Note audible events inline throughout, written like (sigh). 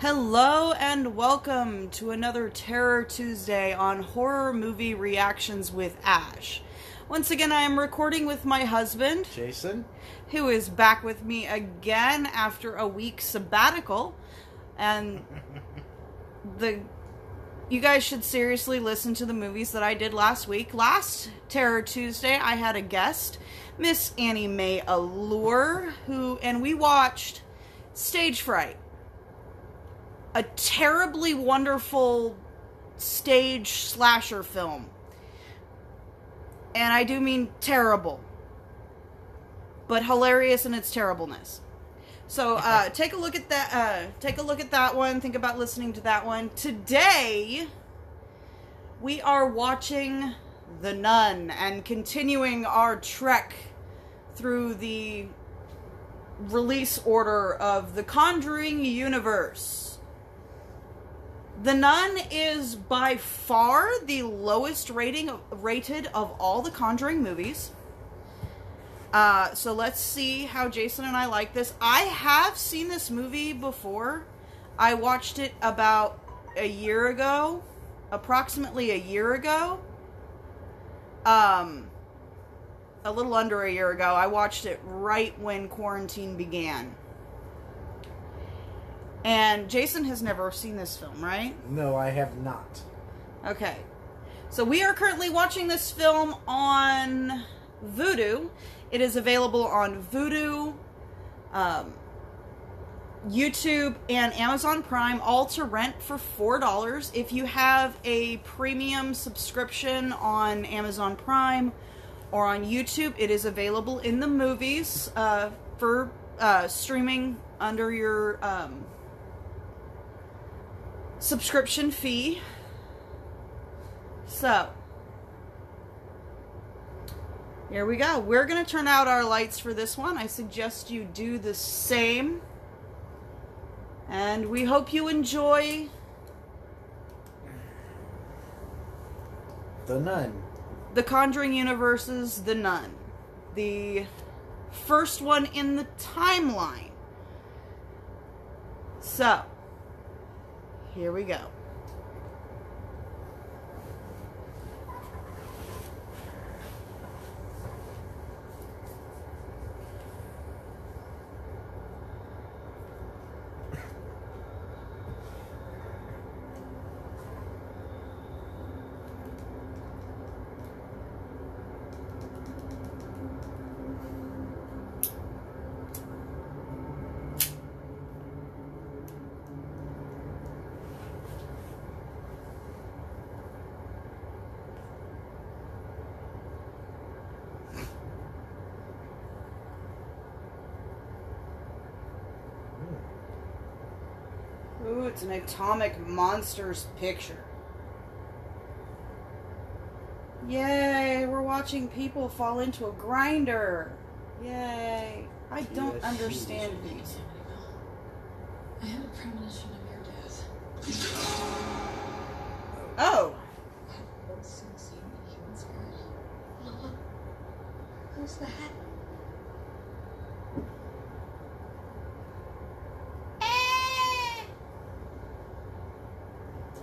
Hello and welcome to another Terror Tuesday on Horror Movie Reactions with Ash. Once again, I am recording with my husband, Jason? who is back with me again after a week sabbatical. And (laughs) the you guys should seriously listen to the movies that I did last week. Last Terror Tuesday, I had a guest, Miss Annie Mae Allure, who and we watched Stage Fright. A terribly wonderful stage slasher film. And I do mean terrible but hilarious in its terribleness. So uh, take a look at that. Uh, take a look at that one. Think about listening to that one. Today, we are watching The Nun and continuing our trek through the release order of the Conjuring universe. The Nun is by far the lowest rating rated of all the Conjuring movies. Uh, so let's see how Jason and I like this. I have seen this movie before. I watched it about a year ago, approximately a year ago. Um, a little under a year ago. I watched it right when quarantine began. And Jason has never seen this film, right? No, I have not. Okay. So we are currently watching this film on Vudu. It is available on Vudu, um, YouTube, and Amazon Prime, all to rent for $4. If you have a premium subscription on Amazon Prime or on YouTube, it is available in the movies uh, for uh, streaming under your um, subscription fee. So, here we go. We're going to turn out our lights for this one. I suggest you do the same. And we hope you enjoy The Nun. The Conjuring Universe's The Nun. The first one in the timeline. So, here we go. Ooh, it's an atomic monsters picture. Yay, we're watching people fall into a grinder. Yay. I don't understand these. I had a premonition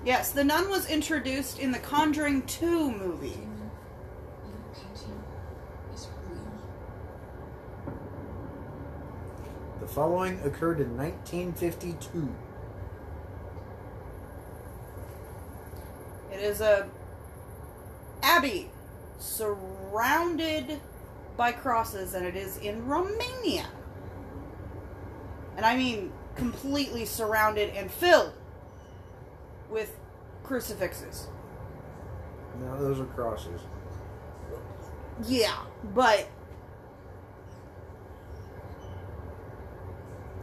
yes, the nun was introduced in the Conjuring 2 movie. Demon, your painting is real. The following occurred in 1952. It is a abbey surrounded by crosses, and it is in Romania. And I mean completely surrounded and filled crucifixes. No, those are crosses. Yeah, but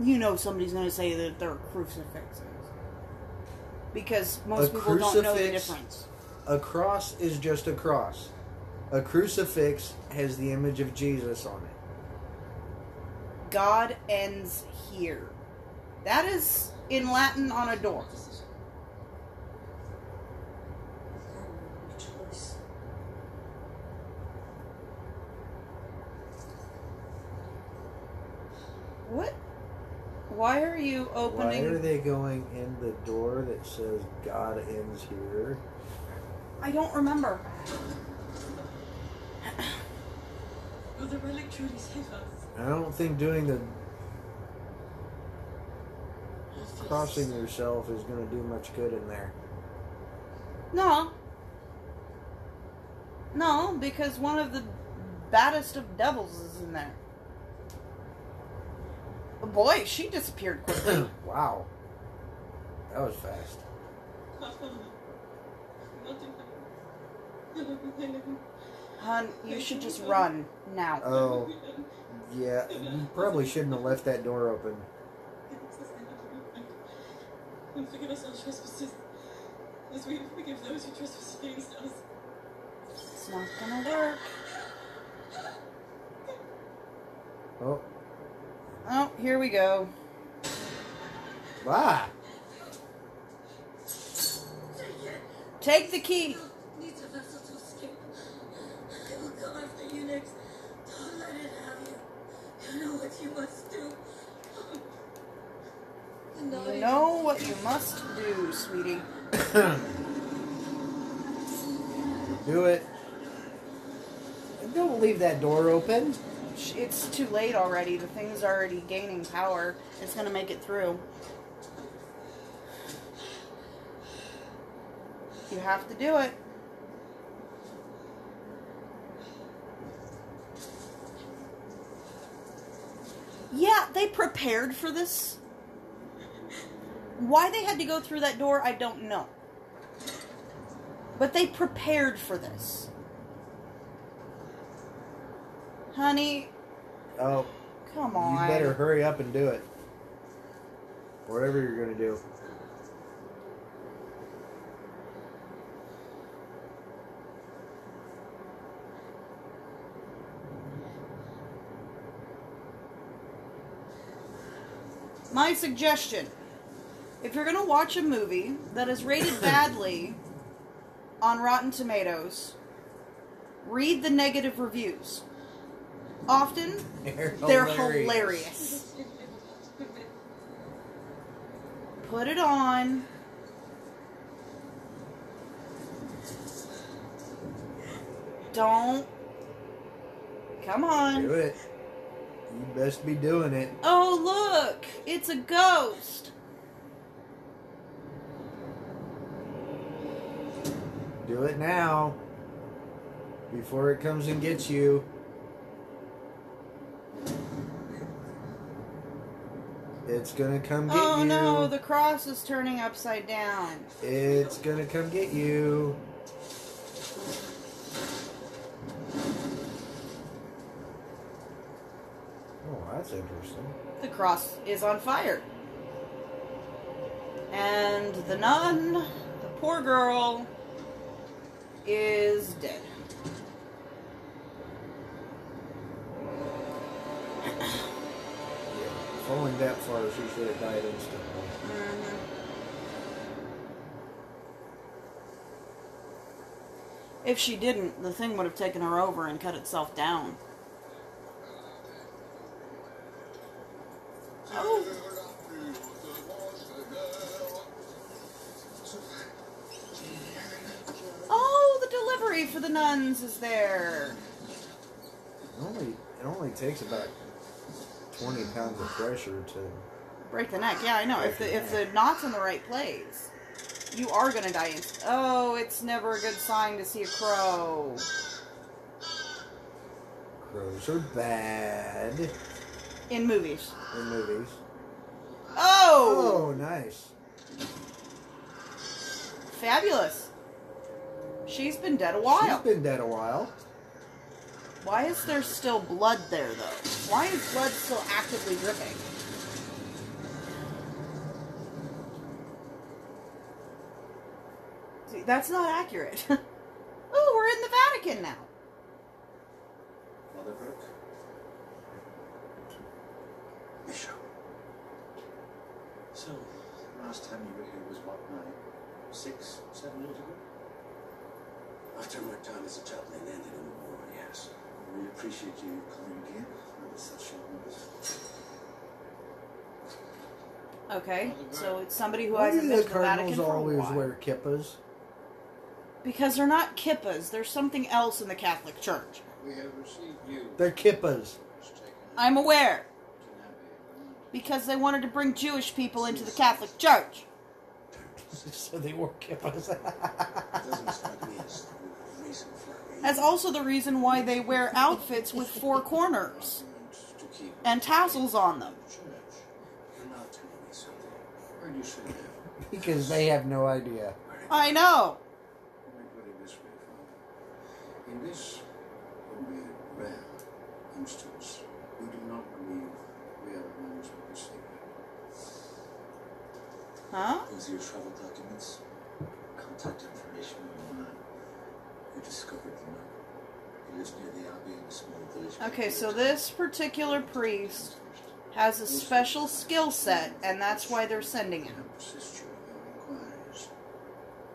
you know somebody's going to say that they're crucifixes because most A people don't know the difference. A cross is just a cross. A crucifix has the image of Jesus on it. God ends here. That is in Latin on a door. What? Why are you you Why are opening. they going in the door that says God ends here? I don't remember. Will the relic truly save us? I don't think doing the crossing yourself is going to do much good in there. No. No, because one of the baddest of devils is in there. Boy, she disappeared quickly. (clears throat) wow. That was fast. Hun, you should just run now. Oh, yeah. You probably shouldn't have left that door open. And forgive us our trespasses, as we forgive those who trespass against us. It's not gonna work. Oh, Oh, here we go. ah. Take the key. Needs a vessel to escape. I will come after you. Don't let it have you. You know what you must do. You know what you must do, sweetie. (coughs) Do it. Don't leave that door open. It's too late already. The thing's already gaining power. It's gonna make it through. You have to do it. Yeah, they prepared for this. Why they had to go through that door, I don't know. But they prepared for this. Honey, Oh, come on. you better hurry up and do it. Whatever you're going to do. My suggestion if you're going to watch a movie that is rated (coughs) badly on Rotten Tomatoes, read the negative reviews. Often, They're they're hilarious. Put it on. Don't. Come on. Do it. You best be doing it. Oh, look! It's a ghost! Do it now. Before it comes and gets you. It's gonna come get Oh you. no, the cross is turning upside down. It's gonna come get you. Oh, that's interesting. The cross is on fire. And the nun, the poor girl, is dead. Falling that far, she should have died instantly. Mhm. If she didn't, the thing would have taken her over and cut itself down. Oh, oh, the delivery for the nuns is there. It only it only takes about twenty pounds of pressure to. Break the neck. Yeah, I know. If the if the knot's in the right place, you are gonna die. Inst- oh, it's never a good sign to see a crow. Crows are bad In movies. in movies. Oh, Oh, nice. fabulous. She's been dead a She's while. been dead a while. Why is there still blood there, though? Why is blood still actively dripping? See, that's not accurate. (laughs) oh, we're in the Vatican now. Mother Brooke? Misha. So, last time you were here was what, nine? Six, seven years ago? After my time as a chaplain ended in the war, yes. We appreciate you coming again under such short notice. Okay, so it's somebody who Why hasn't do been the to the Vatican cardinals for a always while. wear kippas? Because they're not kippas. There's something else in the Catholic Church. We have received you. They're kippas. I'm aware. Because they wanted to bring Jewish people into the Catholic Church. (laughs) so they wore kippas. (laughs) It doesn't strike me as a reason for it. That's also the reason why they wear outfits with four corners and tassels on them. church. You're not telling me something. Or you should have. because they have no idea. I know. Let me put it this way, Father. In this only rare instance, we do not believe we are the ones who received it. Huh? Those are your travel documents, contact information on your mind. You discovered. He lives near the Abbey in a small village. Okay, so this particular priest has a special skill set, and that's why they're sending him. Help assist you with your inquiries.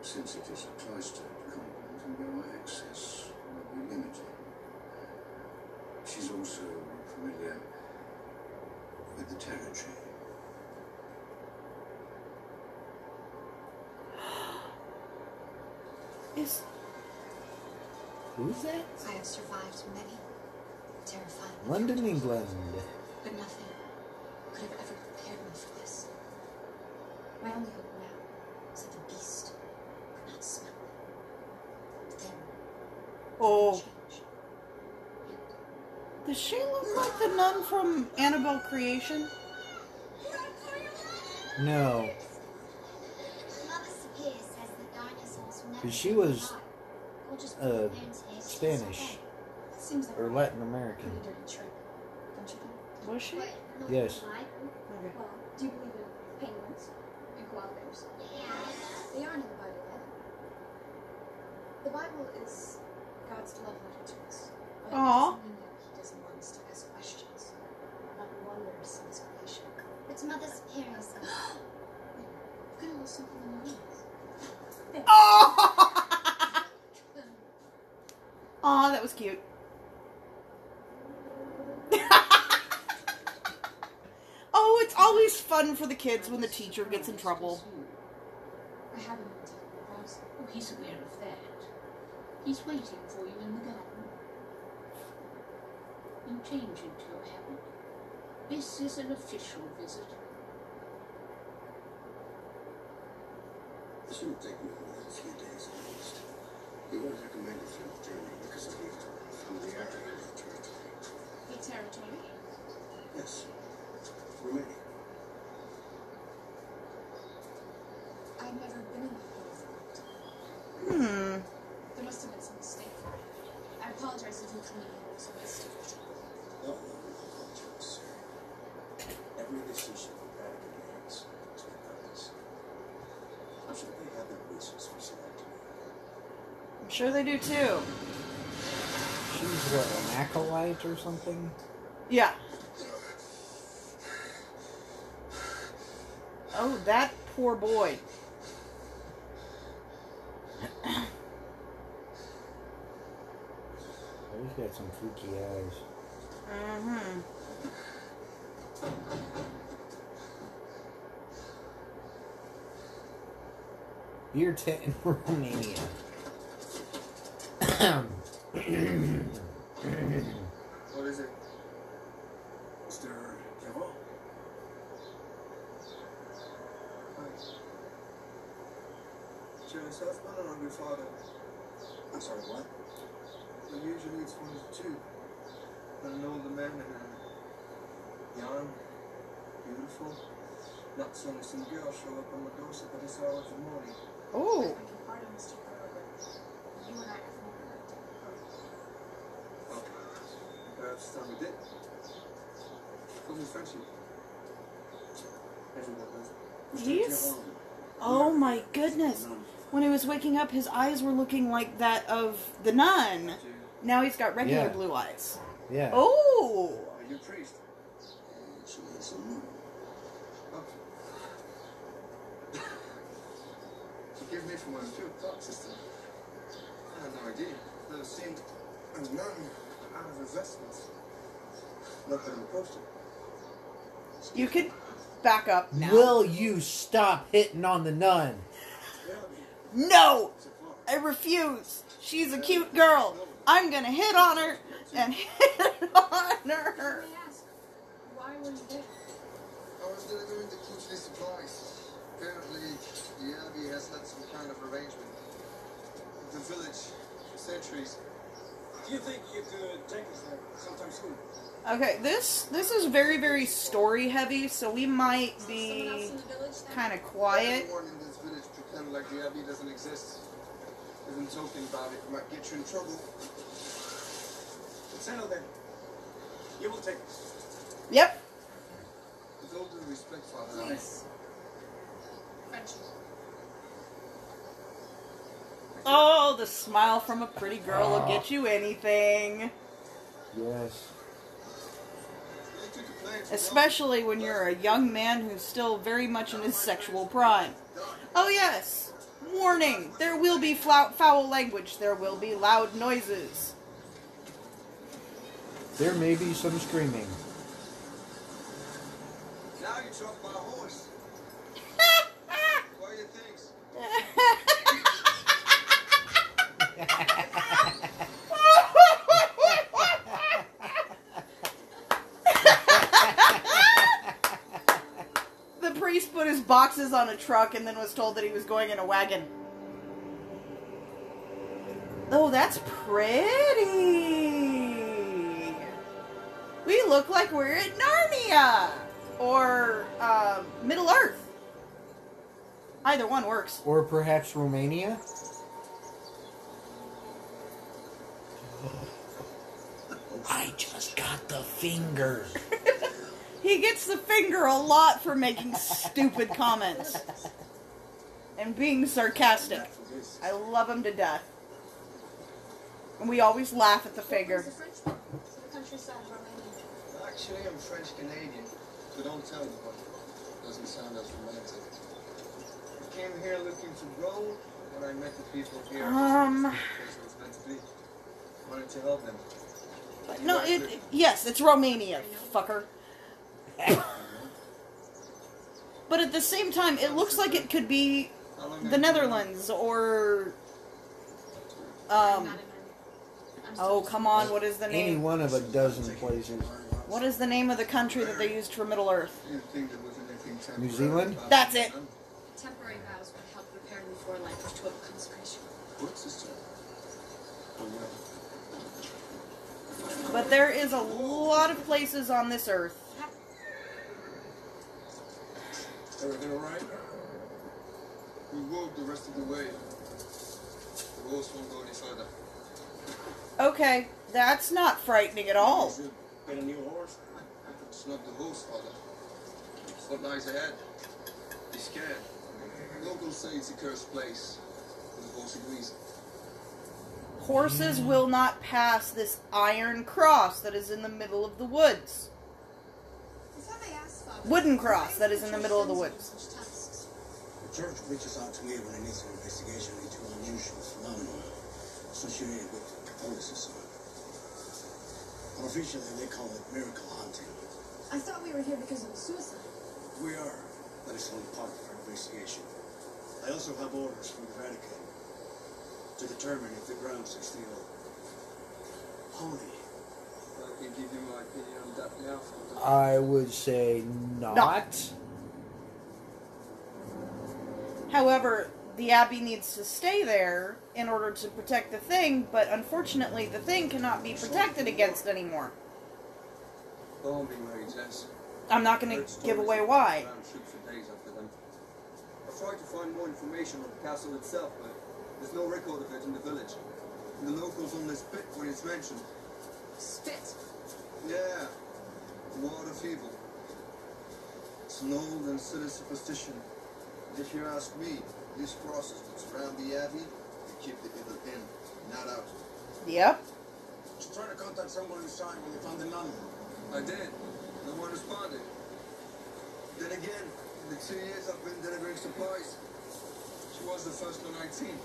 Since it is a cloistered convent and your access will be limited. She's also familiar with the territory. Is Who's that? I have survived many terrifying London, encounters, England. but nothing could have ever prepared me for this. My only hope now is that the beast could not smell me. Then, oh, does she look like the nun from Annabelle Creation? No, Mother Sophia says that dinosaurs were never 'Cause she was, alive. Or just uh, put their today. Spanish or Latin American. pretty dirty trick, don't you think? Was she? Yes. alive. Okay. Well, do you believe in penguins and koala bears? They aren't in the Bible yet. The Bible is God's love letter to us. But it Aw. doesn't mean that He doesn't want us to ask questions about the wonders of His creation. But Mother Superior says You've got a little something in your ears. Oh! Aw, that was cute. oh, it's always fun for the kids when the teacher gets in trouble. I haven't been taken the house. Oh, he's aware of that. He's waiting for you in the garden. You change into your habit. This is an official visit. This shouldn't take me more than a few days at least. We won't recommend it for the journey because of the familiarity of the territory. The territory. Yes. Romania. I've never been in that part of the world. Hmm. There must have been some mistake. I apologize if you communicated so misty. No, no, no apologies, sir. Every decision the Vatican makes is purpose. I'm sure they have their reasons for selecting me. I'm sure they do too. She's what, an acolyte or something? Yeah. Oh, that poor boy. Oh, he's got some freaky eyes. Mm-hmm. Year 10 (laughs) in Romania. (clears throat) What is it? Mr. Caval? Jerry Southman and your father. I'm sorry, what? Well, usually it's one of the two. And an older man and a young, beautiful, not so innocent girl show up on my doorstep at this hour of the morning. Oh. I can pardon Mr. Carver, but you and I have never heard her. Well, perhaps time we did. Full of friendship. Everyone does. Mr. Oh my goodness. When he was waking up, his eyes were looking like that of the nun. Now he's got regular Yeah. blue eyes. Yeah. Oh. Are you a priest? She is a nun. Oh. Forgive me for my pure thought system. I had no idea. Never seen a nun out of her vestments. Not that I'm posted. You could back up now. Will you stop hitting on the nun? No! I refuse. She's a cute girl. I'm gonna hit on her and (laughs) hit on her. May I ask, why were you there? I was delivering the Kuchli supplies. Apparently, the Abbey has had some kind of arrangement. The village, for centuries. Do you think you could take us there sometime soon? Okay, this this is very very story heavy, so we might be in the village then? kind of quiet. Everyone in this village pretend like the Abbey doesn't exist. Even talking about it might get you in trouble. Settle then. You will take us. Yep. With all due respect, Father, Yes. Please. Friendship. Oh, the smile from a pretty girl will get ah. you anything. Yes. They took a plane to Especially when you're a young man who's still very much in his sexual prime. Oh, yes. Warning there will be flou- foul language, there will be loud noises. There may be some screaming. Now you talk my horse. What do you think? the priest put his boxes on a truck and then was told that he was going in a wagon. Oh, that's pretty. We look like we're at Narnia or uh, Middle Earth. Either one works. Or perhaps Romania? I just got the finger. (laughs) He gets the finger a lot for making stupid comments and being sarcastic. I love him to death. And we always laugh at the finger. Actually, I'm French Canadian, so don't tell anybody. Doesn't sound as romantic. I came here looking for gold when I met the people here. Um. Because it was meant to be. Wanted to help them. No, it, it- yes, it's Romania, fucker. But at the same time, it looks like it could be the have you been Netherlands or um. not a man. I'm Oh come on! What is the name? Any one of a dozen places. What is the name of the country that they used for Middle Earth? You think there was anything New Zealand? That's it. Temporary vows would help prepare the four language to a consecration. What sister? Oh. But there is a lot of places on this earth. Everything alright? We walked the rest of the way. The horse won't go any further. Okay, that's not frightening at all. Should get a new horse. It's not the horse, father. It's what lies ahead. Be scared. Locals say it's a cursed place. And the horse agrees. Horses will not pass this iron cross that is in the middle of the woods. If I may ask, Father, Wooden cross that is is in the the middle of the woods. you such tasks? The church reaches out to me when it needs an investigation into unusual phenomena associated with Catholicism. Unofficially, they call it miracle hunting. I thought we were here because of a suicide. We are. That is only part of our investigation. I also have orders from the Vatican to determine if the grounds are still holy. I can give you my opinion on that now. I would say not. However, the abbey needs to stay there in order to protect the thing, but unfortunately, the thing cannot be protected against anymore. Don't be very tense. I'm not going to give away why. around shook for days after them. I tried to find more information on the castle itself, but there's no record of it in the village. And the locals only spit when it's mentioned. Spit. Yeah. Word of evil. It's an old and silly superstition. And if you ask me, these crosses that surround the abbey, they keep the evil in, not out. Yep. Just trying to contact someone inside when they found the nun. I did. No one responded. Then again, in the two years I've been delivering supplies, she was the first on 19.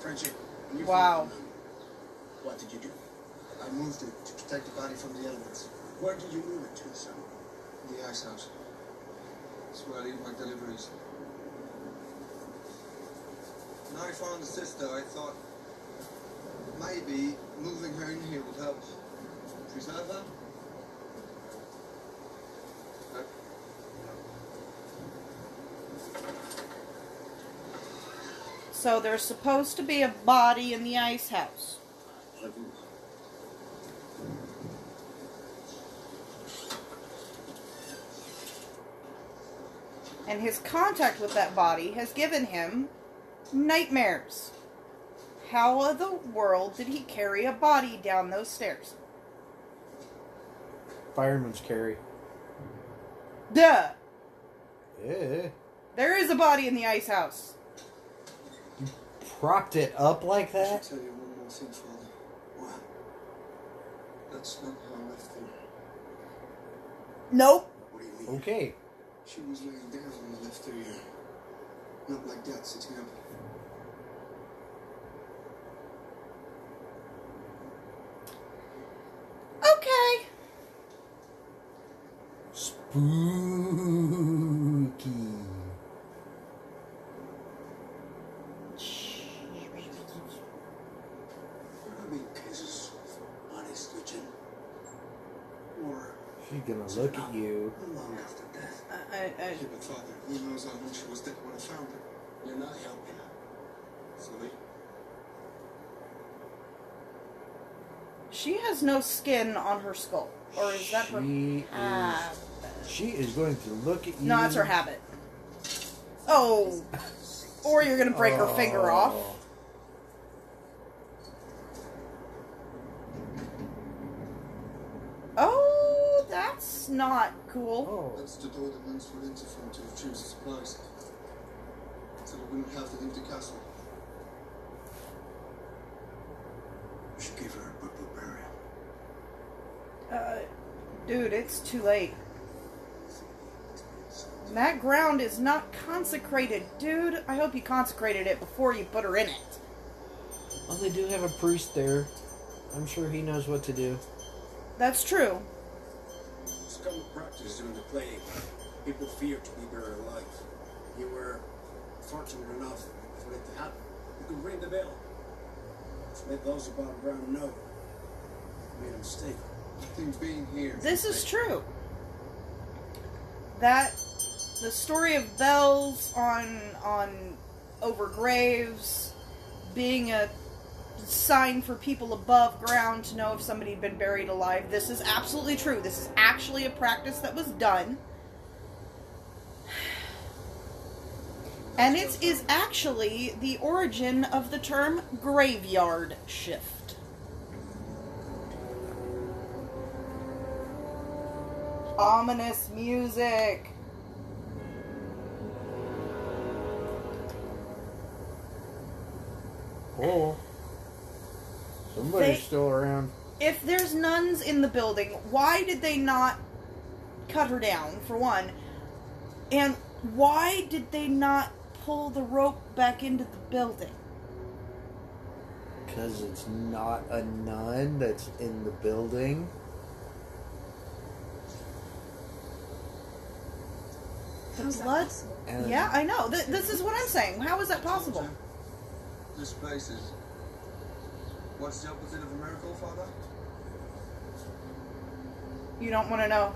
Frenchie, when you Wow. found the nun, what did you do? I moved it to protect the body from the elements. Where did you move it to, son? The ice house. That's where I leave my deliveries. When I found the sister, I thought maybe moving her in here would help preserve her. So there's supposed to be a body in the ice house. And his contact with that body has given him nightmares. How in the world did he carry a body down those stairs? Fireman's carry. Duh! Yeah. There is a body in the ice house. Propped it up like I that? should tell you one more thing, Father. What? That's not how I left her. Nope. What do you mean? Okay. She was laying down when I left her here. Not like that, sitting up. Okay. Spooky. There have been cases of honest religion. Or She's gonna look at you. Long after death. I, I, I, Yeah, but Father, who knows how long she was dead when I found her? You're not helping. Silly. she has no skin on her skull. Or is that her She habit? is. She is going to look at you. No, it's her habit. Oh. Or you're gonna break her finger oh. off. Oh. Oh, that's not cool. Oh. That's the door the nuns went into from to retrieve the supplies. So we wouldn't have to leave the castle. We should give her a proper burial. Uh, dude, it's too late. That ground is not consecrated, dude. I hope you consecrated it before you put her in it. Well, they do have a priest there. I'm sure he knows what to do. That's true. It's common practice during the plague. People feared to be buried alive. You were fortunate enough for it to happen. You could ring the bell. To let those above ground know you made a mistake. I think being here. This is true. That the story of bells on on over graves being a sign for people above ground to know if somebody had been buried alive. This is absolutely true. This is actually a practice that was done. And it is actually the origin of the term graveyard shift. Ominous music. Oh. Somebody's They- still around. If there's nuns in the building, why did they not cut her down, for one? And why did they not pull the rope back into the building? Because it's not a nun that's in the building. The How's blood? Yeah, I know. Th- this is what I'm saying. How is that possible? This place is. What's the opposite of a miracle, Father? You don't want to know.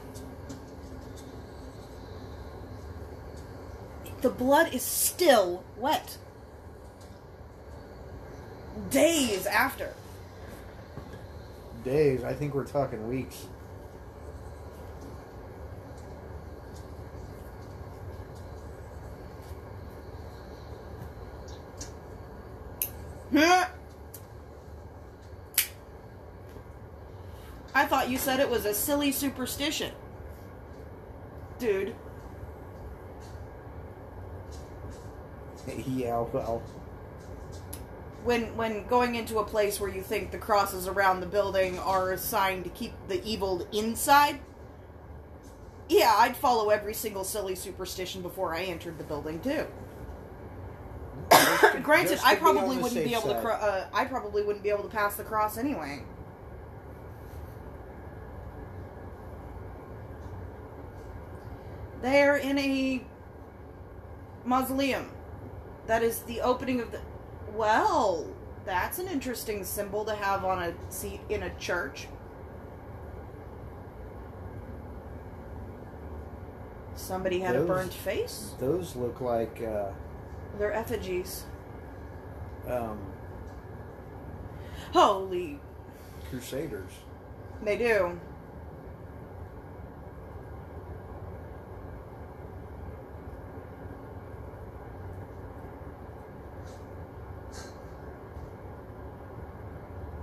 The blood is still wet. Days after. days. I think we're talking weeks. Huh. I thought you said it was a silly superstition. Dude. (laughs) yeah, well. when when going into a place where you think the crosses around the building are a sign to keep the evil inside yeah i'd follow every single silly superstition before i entered the building too (coughs) granted i be probably wouldn't be able to cro- uh, i probably wouldn't be able to pass the cross anyway They're in a mausoleum. That is the opening of the. Well, that's an interesting symbol to have on a seat in a church. Somebody had a Those- burnt face. Those look like uh, They're effigies. um, Holy, crusaders. they do.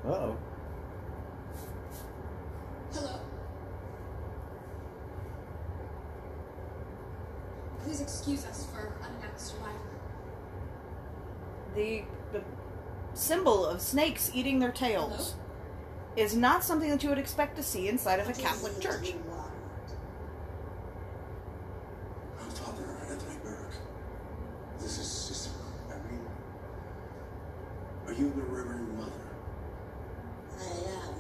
Uh oh. Hello. Please excuse us for unannounced arrival. The the symbol of snakes eating their tails is not something that you would expect to see inside of a Catholic church. I'm Father Anthony Burke. This is Sister Irene. Are you the Reverend Mother? I am.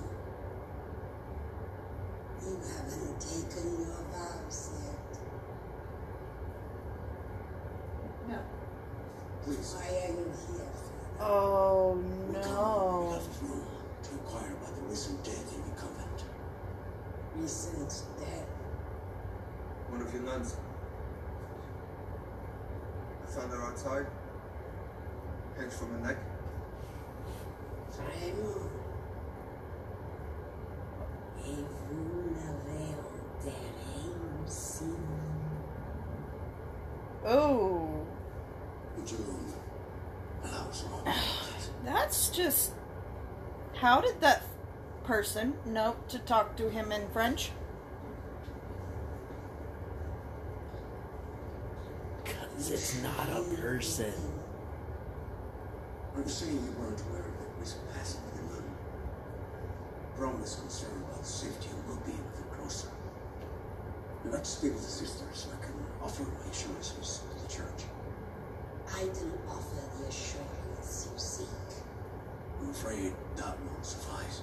You haven't taken your vows yet. No. Please. Why are you here? Oh We come no. because of rule to inquire about the recent death in the convent. Recent death. One of your nuns. I found her outside. Hanged from her neck. Vraiment. Et vous l'avez enterré aussi. Oh, Would you allow us all? (sighs) that's just. How did that person know to talk to him in French? Because it's not a person. I'm saying you weren't aware of the recent passing of the nun? Rome is concerned about the safety and well-being of the grocer. I'd like to speak with the sisters so I can offer my assurances to the church. I didn't offer the assurance you seek. I'm afraid that won't suffice.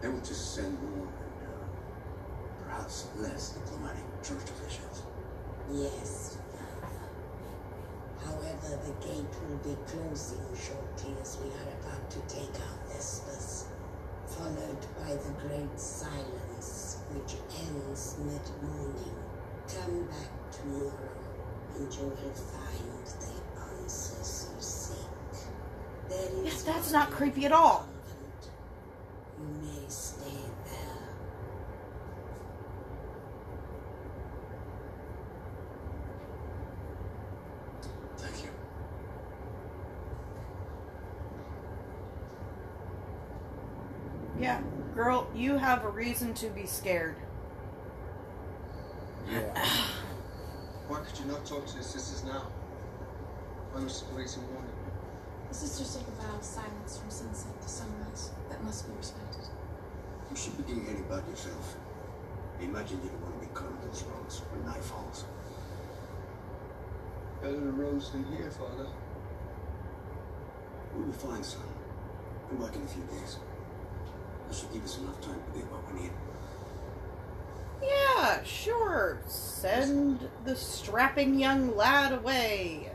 They will just send more and uh, perhaps less diplomatic church officials. Yes, Father. However, the gate will be closing shortly as we are about to take our Vespers, followed by the Great Silence, which ends mid-morning. Come back tomorrow, and you will find the answers you seek. There Yeah, that's not creepy at all. convent. You may stay there. Thank you. Yeah, girl, you have a reason to be scared. Yeah. Why could you not talk to your sisters now? Why was the police in warning? The sisters take a vow of silence from sunset to sunrise. That must be respected. You should be thinking about yourself. Imagine you don't want to be caught in those roads when night falls. Better the roads than here, Father. We'll be fine, son. Come back in a few days. That should give us enough time to get what we need. Yeah, sure. Send the strapping young lad away.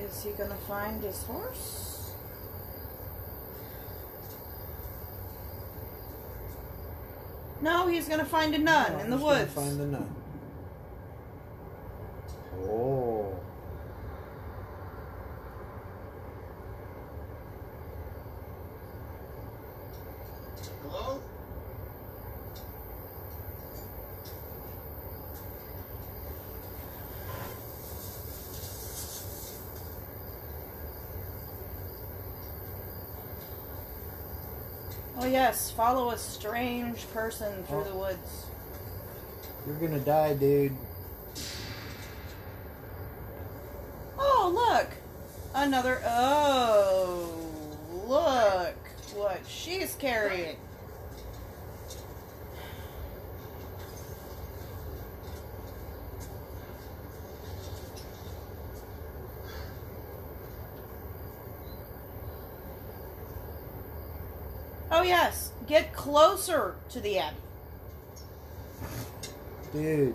Is he gonna find his horse? No, he's gonna find a nun No, in the woods. Find the nun. Oh. Hello? Oh yes, follow a strange person through Oh. the woods. You're gonna die, dude. Oh look, another. Oh look what she's carrying. Yes, get closer to the Abbey. Dude.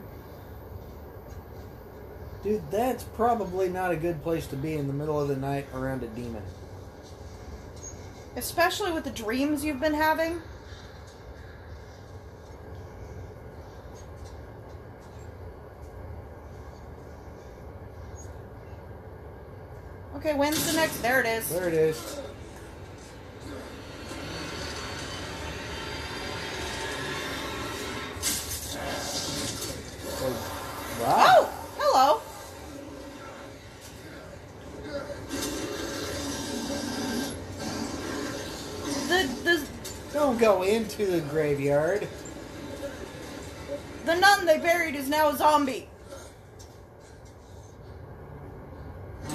Dude, that's probably not a good place to be in the middle of the night around a demon. Especially with the dreams you've been having. Okay, when's the next? There it is. There it is. Go into the graveyard. the nun they buried is now a zombie.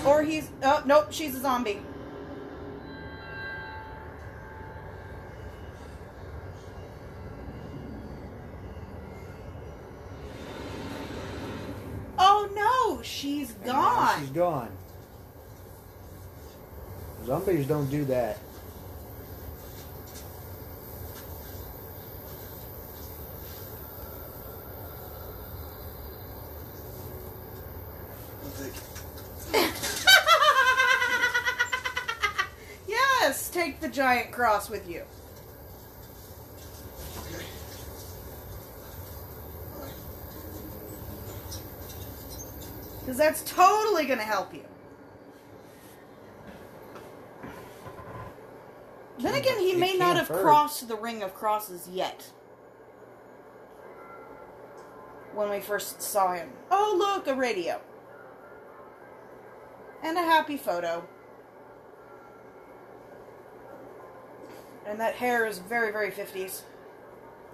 Or he's oh nope, she's a zombie. Oh no, she's gone. She's gone. Zombies don't do that. Well, thank you. yes, take the giant cross with you. Okay. Because that's totally going to help you. Then again, he It may not have hurt. crossed the ring of crosses yet. When we first saw him. Oh, look, a radio. And a happy photo. And that hair is very, very 50s.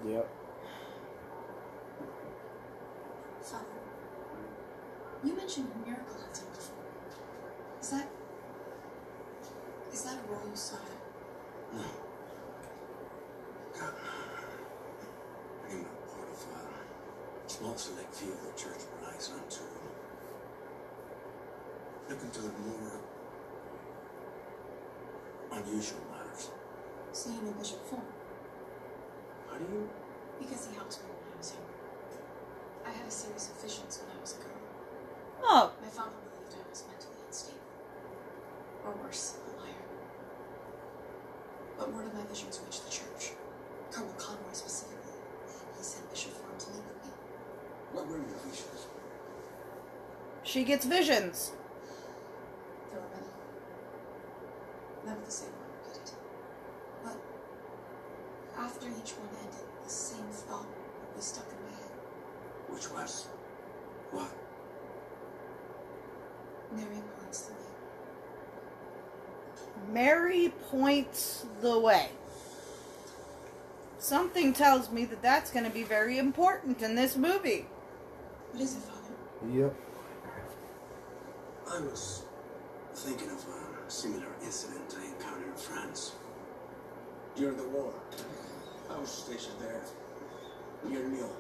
Yep. Father, you mentioned miracle hunting before. Is that. Is that a role you saw? No. God. I'm not part of a small select few the church relies on to look into the more unusual matters. So you know Bishop Form? How do you? Because he helped me when I was younger. I had a series of visions when I was a girl. Oh, My father believed I was mentally unstable. Or worse, a liar. But word of my visions reached the church. Cardinal Conroy specifically. He sent Bishop Form to meet with me. What were your visions? she gets visions. There were many. None of the same were repeated. But after each one ended, the same thought would be stuck in my head. Which was? What? Mary points the way. Mary points the way. Something tells me that that's going to be very important in this movie. What is it, Father? Yep. I was thinking of a similar incident I encountered in France. During the war, I was stationed there, near Lyon.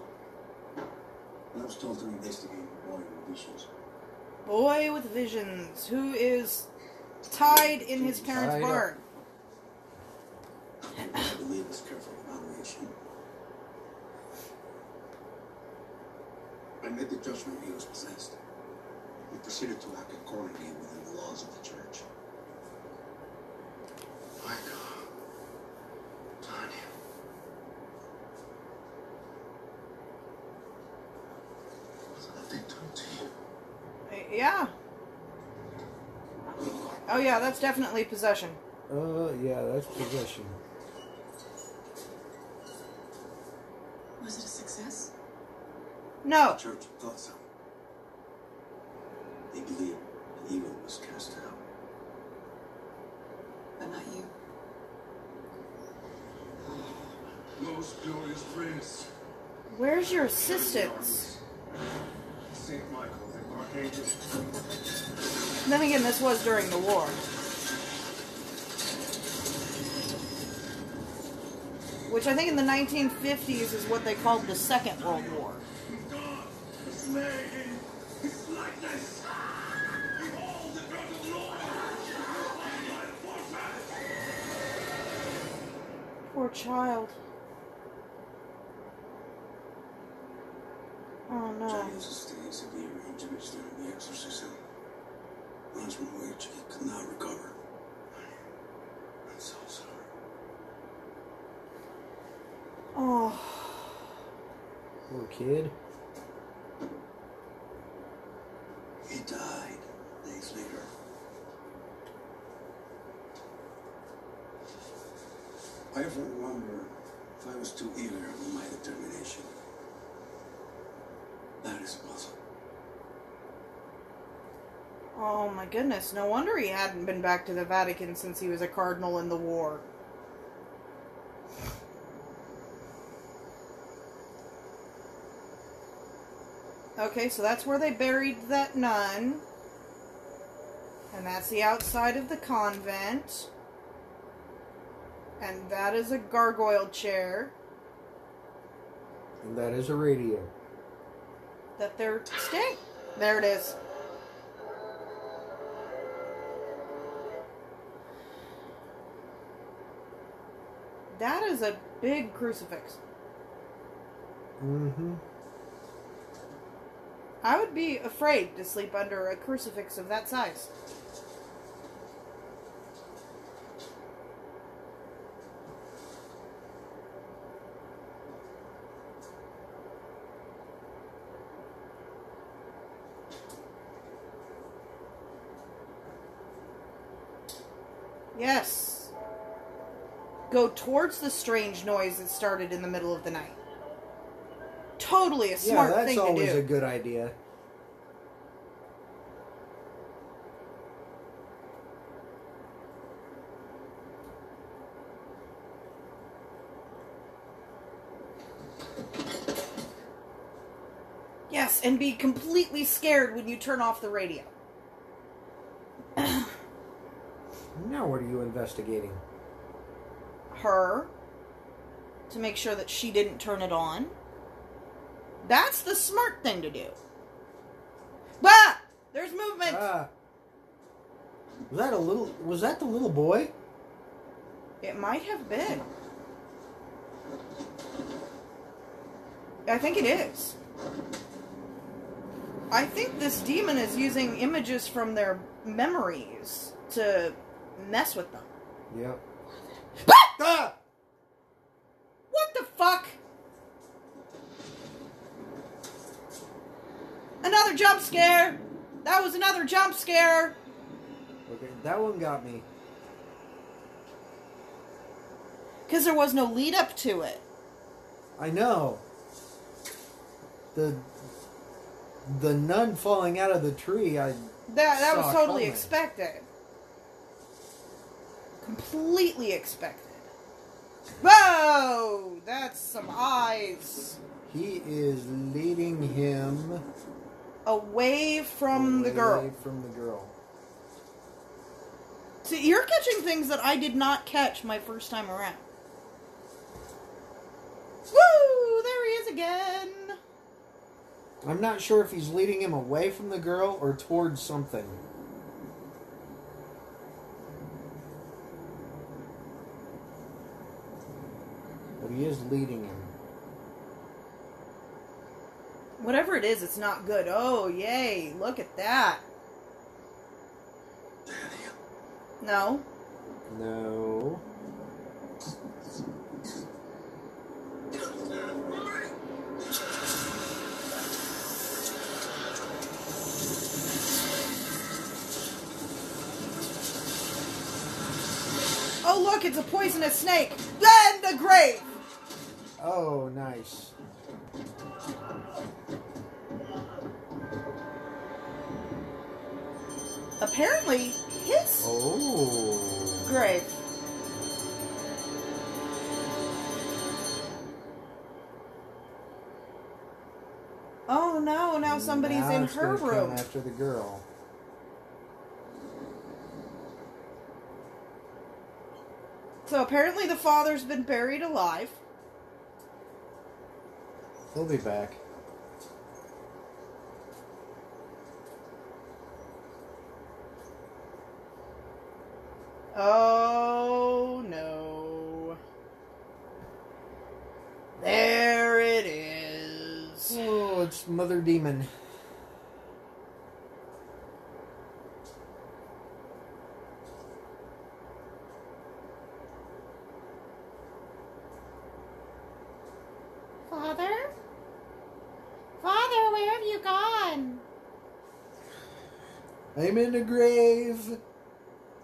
I was told to investigate the boy with visions. Boy with visions, who is tied in his parents' Tied barn. I believe was careful evaluation. I made the judgment he was possessed. We proceeded to act accordingly within the laws of the church. Michael. Tanya. What have they done to you? Yeah. Oh, yeah, that's definitely possession. Uh, yeah, that's possession. Was it a success? No. The church thought so. They believed an evil was cast out. But not you. Most glorious prince, Where's your assistants? Saint Michael, the Archangel. Then again, this during the war. Which I think in the 1950s is what they called the Second World War. Poor slay his likeness. Behold the God of the Lord. Poor child. Oh no. Johnny has sustained severe injuries during the exorcism. Runs from which he could not recover. I'm so sorry. Oh. Poor kid. He died days later. I often wonder if I was too eager in my determination. That is possible. Oh my goodness. No wonder he hadn't been back to the Vatican since he was a cardinal in the war. Okay, so that's where they buried that nun. And that's the outside of the convent. And that is a gargoyle chair And that is a radio. that they're staying. There it is. Is a big crucifix. Mm-hmm. I would be afraid to sleep under a crucifix of that size. Yes. Go towards the strange noise that started in the middle of the night. Totally a Yeah, smart that's thing to do. that's always a good idea. Yes, and be completely scared when you turn off the radio. Now what are you investigating? Her to make sure that she didn't turn it on. That's the smart thing to do. Bah! There's movement. Ah. Was that a little was that the little boy? It might have been. I think it is. I think this demon is using images from their memories to mess with them. Yep. What the fuck? Another jump scare! That was another jump scare! Okay, that one got me. Because there was no lead up to it. I know. The the nun falling out of the tree, I That that was totally coming. expected. Completely expected. Whoa! That's some eyes. He is leading him Away from the away girl. From the girl. See, you're catching things that I did not catch my first time around. Woo! There he is again. I'm not sure if he's leading him away from the girl or towards something. He is leading him. Whatever it is, it's not good. Oh, yay. Look at that. Daniel. No. No. Oh, look, it's a poisonous snake. Then the grave. Oh, nice. Apparently, his Oh. grave. Oh no, now somebody's Now in her room. after the girl. So apparently the father's been buried alive. He'll be back. Oh no. There it is. Oh, it's Mother Demon. In the grave.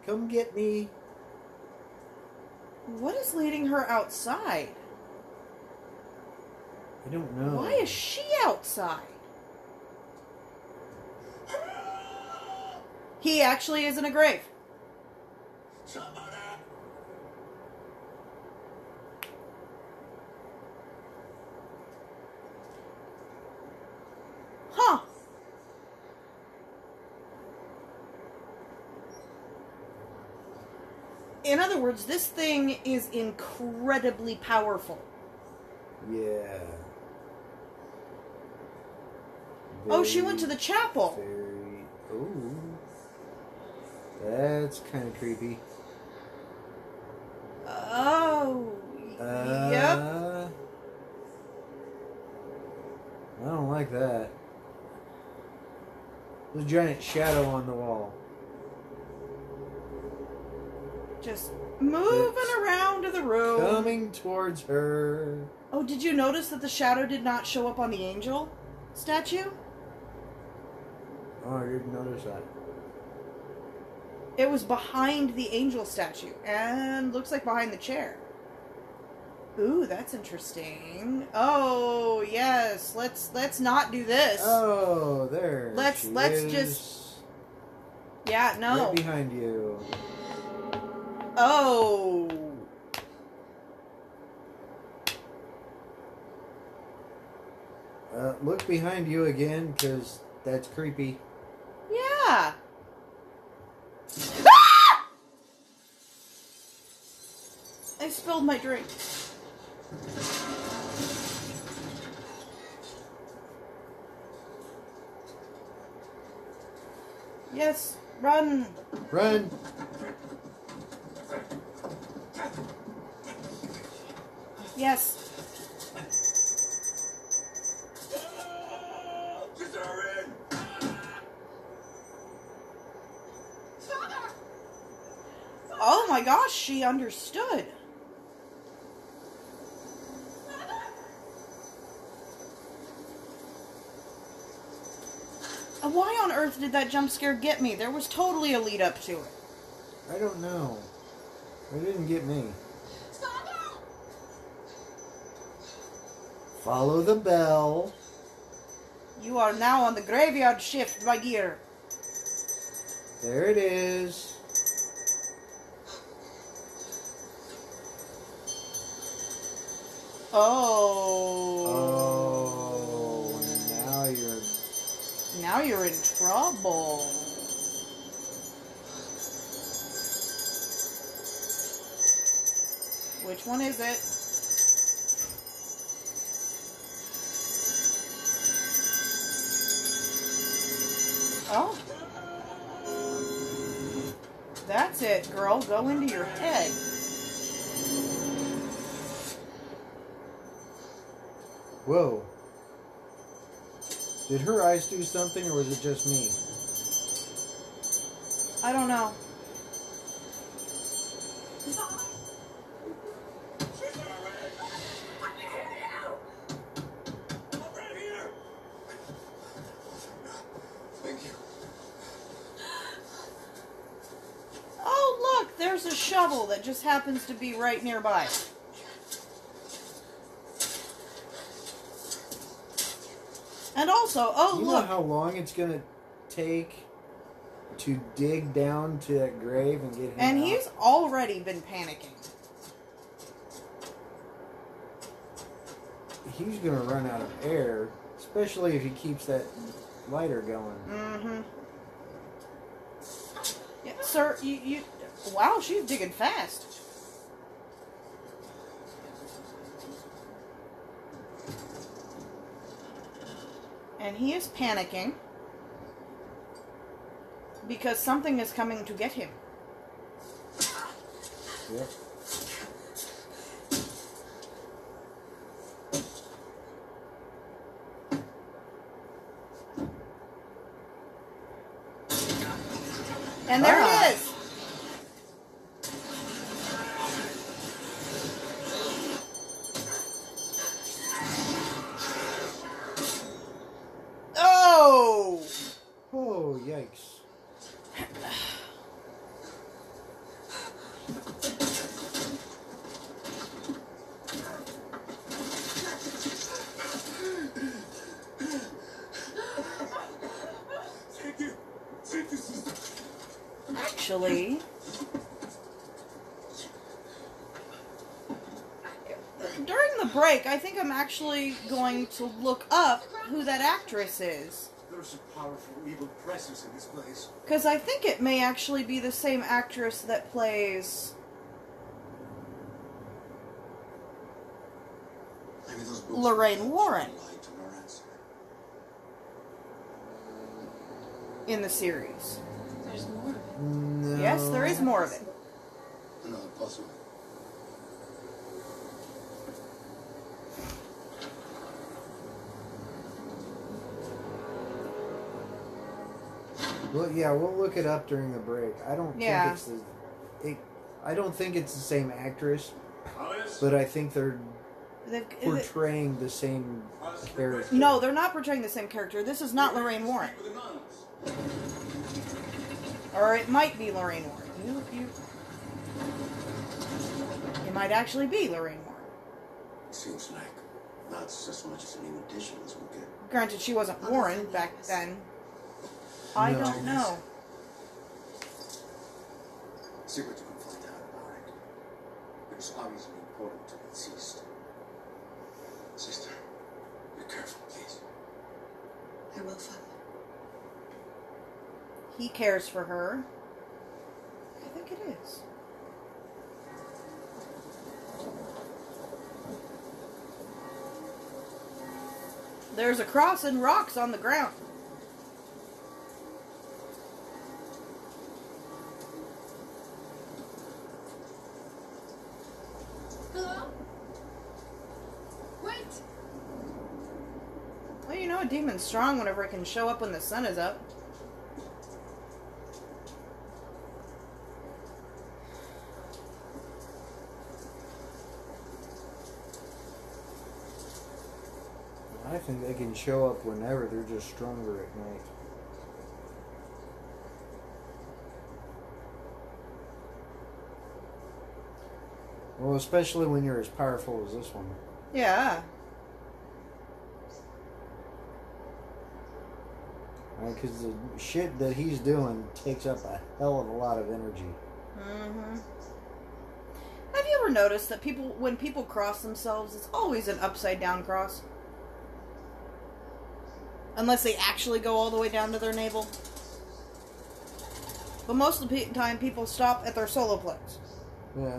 Come get me. What is leading her outside? I don't know. Why is she outside? (gasps) He actually is in a grave. Huh. In other words, this thing is incredibly powerful. Yeah. Oh, she went to the chapel. Very. Ooh. That's kind of creepy. Oh. Uh, yep. I don't like that. There's a giant shadow on the wall. Just moving It's around the room. Coming towards her. Oh, did you notice that the shadow did not show up on the angel statue? Oh, I didn't notice that. It was behind the angel statue and looks like behind the chair. Ooh, that's interesting. Oh, yes. Let's let's not do this. Oh, there. Let's- let's is. just- yeah, no. Right behind you. Oh. Uh, look behind you again, because that's creepy. Yeah. Ah! (laughs) I spilled my drink. Yes, run. Run! Yes. Oh my gosh, she understood. Uh, Why on earth did that jump scare get me? There was totally a lead up to it. I don't know. It didn't get me. Follow the bell. You are now on the graveyard shift, my dear. There it is. Oh. Oh, now you're. Now you're in trouble. Which one is it? It, girl. Go into your head. Whoa. Did her eyes do something, or was it just me? I don't know. Shovel that just happens to be right nearby. And also, oh, you know look. how long it's gonna take to dig down to that grave and get him And out? he's already been panicking. he's gonna run out of air, especially if he keeps that lighter going. Mm-hmm. Yeah, sir, you, you... Wow, she's digging fast. And he is panicking because something is coming to get him. Yep. And there Ah. it is. Oh! Oh, yikes. Thank you. Thank you, sister. Actually, during the break, I think I'm actually going to look up who that actress is. There's a powerful evil presence in this place. Because I think it may actually be the same actress that plays. Maybe those Lorraine Warren. lied to our answer. in the series. There's more of it. No. Yes, there is more of it. Another puzzle. Well, yeah, we'll look it up during the break. I don't Yeah. think it's the. It, I don't think it's the same actress, but I think they're The- the- portraying the same character. no, they're not portraying the same character. This is not Lorraine Warren, With the nuns. or it might be Lorraine Warren. You, you, it might actually be Lorraine Warren. Seems like not as much as an invitation as we get. Granted, she wasn't Warren back then. I No. don't know. See what you can find out about it. It is obviously important to the deceased. Sister, be careful, please. I will, Father. He cares for her. I think it is. There's a cross and rocks on the ground. Wait! Well, you know a demon's strong whenever it can show up when the sun is up. I think they can show up whenever. They're just stronger at night. Especially when you're as powerful as this one. Yeah. Because the shit that he's doing takes up a hell of a lot of energy. Mm-hmm. Have you ever noticed that people, when people cross themselves, it's always an upside down cross? Unless they actually go all the way down to their navel. But most of the time, people stop at their solar plex. Yeah.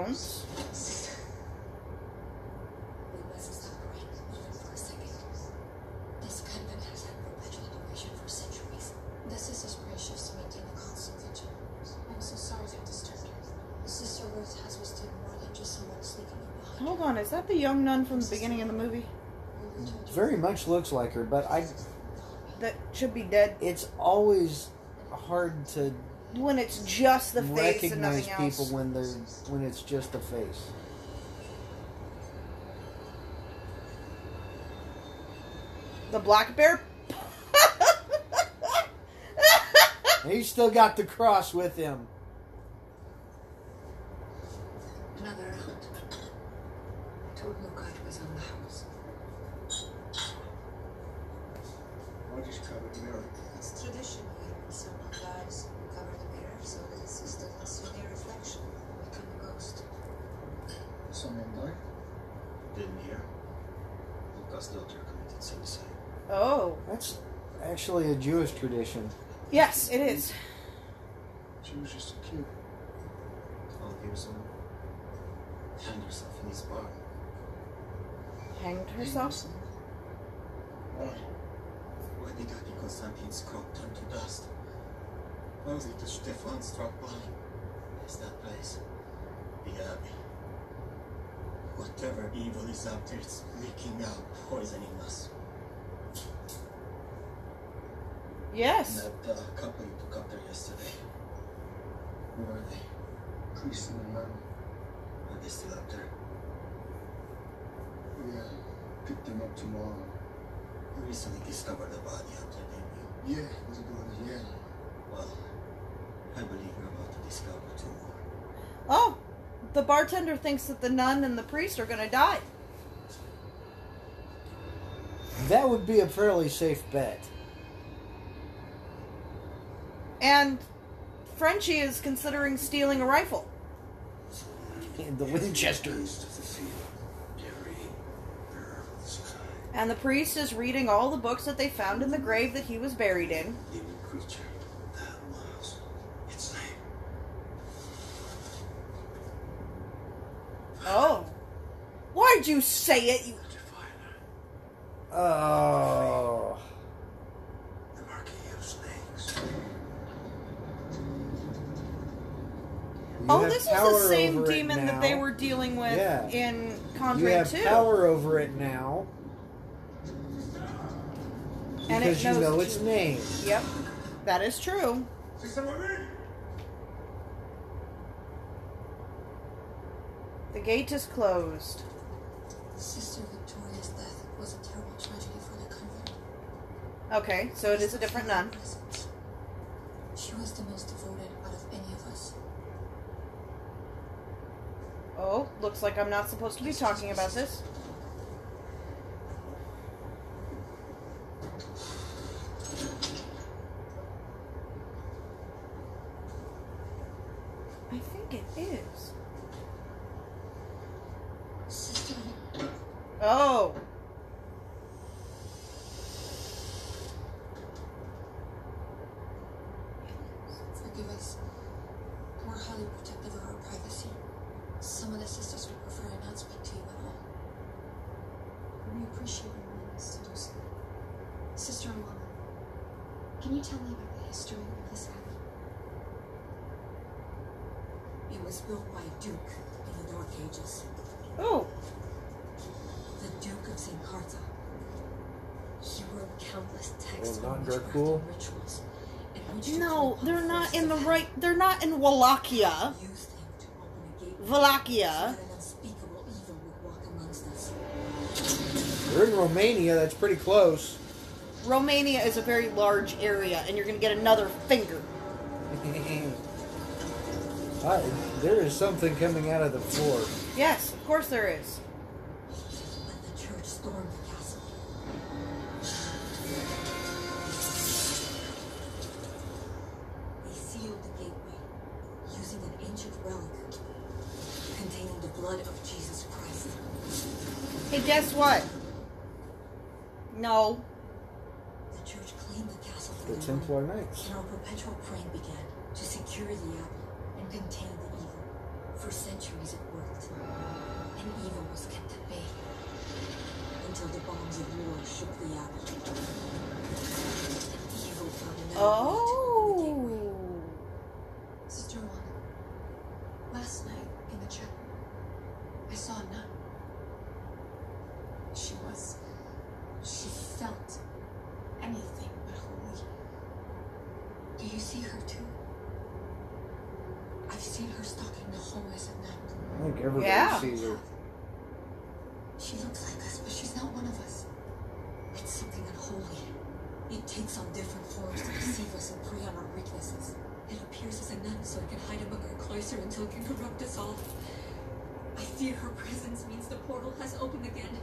behind. Hold on, is that the young nun from the beginning of the movie? We were told you Very much looks like her, but I. That should be dead. It's always hard to When it's just the face and recognize nothing people else. when they're when it's just the face. The black bear? (laughs) He's still got the cross with him. Another round. Told Luca it was on the house. Why just cover the mirror? It's tradition here. When someone dies, you cover the mirror so that it sees the less their reflection and become a ghost. Someone died? Didn't hear. Lucas daughter committed suicide. Oh. That's actually a Jewish tradition. Yes, it is. She was just a kid. 12 years old. Hanged herself in his bar. Hanged herself? Why? Why did Happy Constantine's crop turn to dust? Why was it that Stefan struck blind? Is that place? The Abbey. Whatever evil is out there, it's leaking out, poisoning us. Yes. And that uh, couple you took up there yesterday. Who are they? Priest and a nun. Are they still up there? Yeah. Pick them up tomorrow. You recently discovered a body up there, didn't you? Yeah, there's a girl yeah. Well, I believe you're about to discover two more. Oh, the bartender thinks that the nun and the priest are going to die. That would be a fairly safe bet. And Frenchie is considering stealing a rifle. And the Winchester. East of the field. Dairy. Birds. And the priest is reading all the books that they found in the grave that he was buried in. Living creature. That was its name. Oh. Why'd you say it? You... Oh. The Marquis of Snakes. You Oh, this is the same demon that they were dealing with Yeah. in You have 2. power over it now. And it Because you know its you- name. Yep. That is true. The gate is closed. Sister Victoria's death was a terrible tragedy for the convent. Okay, so it is a different nun. She was the most devoted out of any of us. Oh, looks like I'm not supposed to be talking about this. I think it is. Sister Oh. Forgive us. We're highly protective of our privacy. Some of the sisters would prefer to not speak to you at all. We appreciate your willingness to do so. Sister Alana, can you tell me about the history of this abbey? It was built by a duke in the Dark Ages. Oh. The Duke of St. Carta. He wrote countless texts Well, on not witchcraft Dracul. and rituals. And No, they're not in the right. They're not in Wallachia. used him to open a gateway Wallachia. We're in Romania. That's pretty close. Romania is a very large area, and you're going to get another finger. (laughs) I, there is something coming out of the floor. Yes, of course there is. For The their own, Templar Knights. and our perpetual praying began to secure the abbey and contain the evil. For centuries it worked, and evil was kept at bay until the bombs of war shook the abbey. And evil found another oh. way to open the gateway. Oh. Sister Alana, last night in the chapel, I saw a nun. She was. She felt anything but holy. Do you see her too? I've seen her stalking the hallways at night. I think everybody Yeah. sees her. She looks like us, but she's not one of us. It's something unholy. It takes on different forms to deceive us and prey on our weaknesses. It appears as a nun so it can hide among our cloister until it can corrupt us all. I fear her presence means the portal has opened again.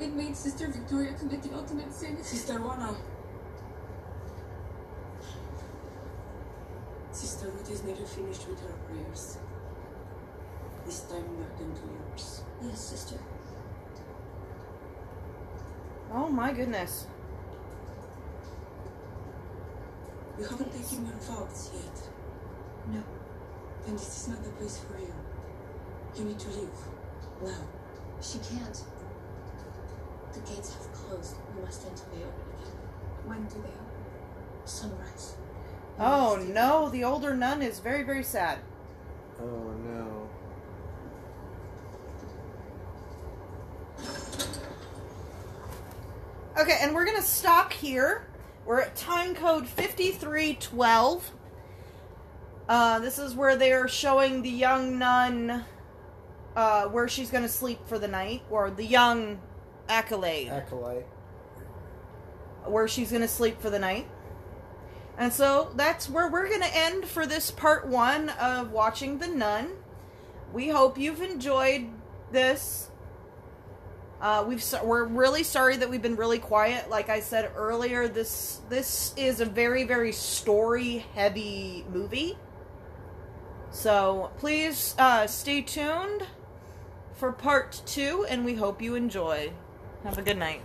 It made Sister Victoria commit the ultimate sin. Sister Juana. Sister Ruth is nearly finished with her prayers. This time we are done to yours. Yes, sister. Oh my goodness. You haven't taken your vows yet. No. Then this is not the place for you. You need to leave. Now. She can't. The gates have closed. We must enter they open again. When do they open? Sunrise. Oh no, the older nun is very, very sad. Oh no. Okay, and we're gonna stop here. We're at time code 5312. Uh, this is where they're showing the young nun uh, where she's gonna sleep for the night, or the young acolyte Acolyte. where she's gonna sleep for the night. And so that's where we're gonna end for this part one of watching the nun. We hope you've enjoyed this. Uh, we've we're really sorry that we've been really quiet. Like I said earlier, this this is a very very story heavy movie. So please uh, stay tuned for part two, and we hope you enjoy. Have a good night.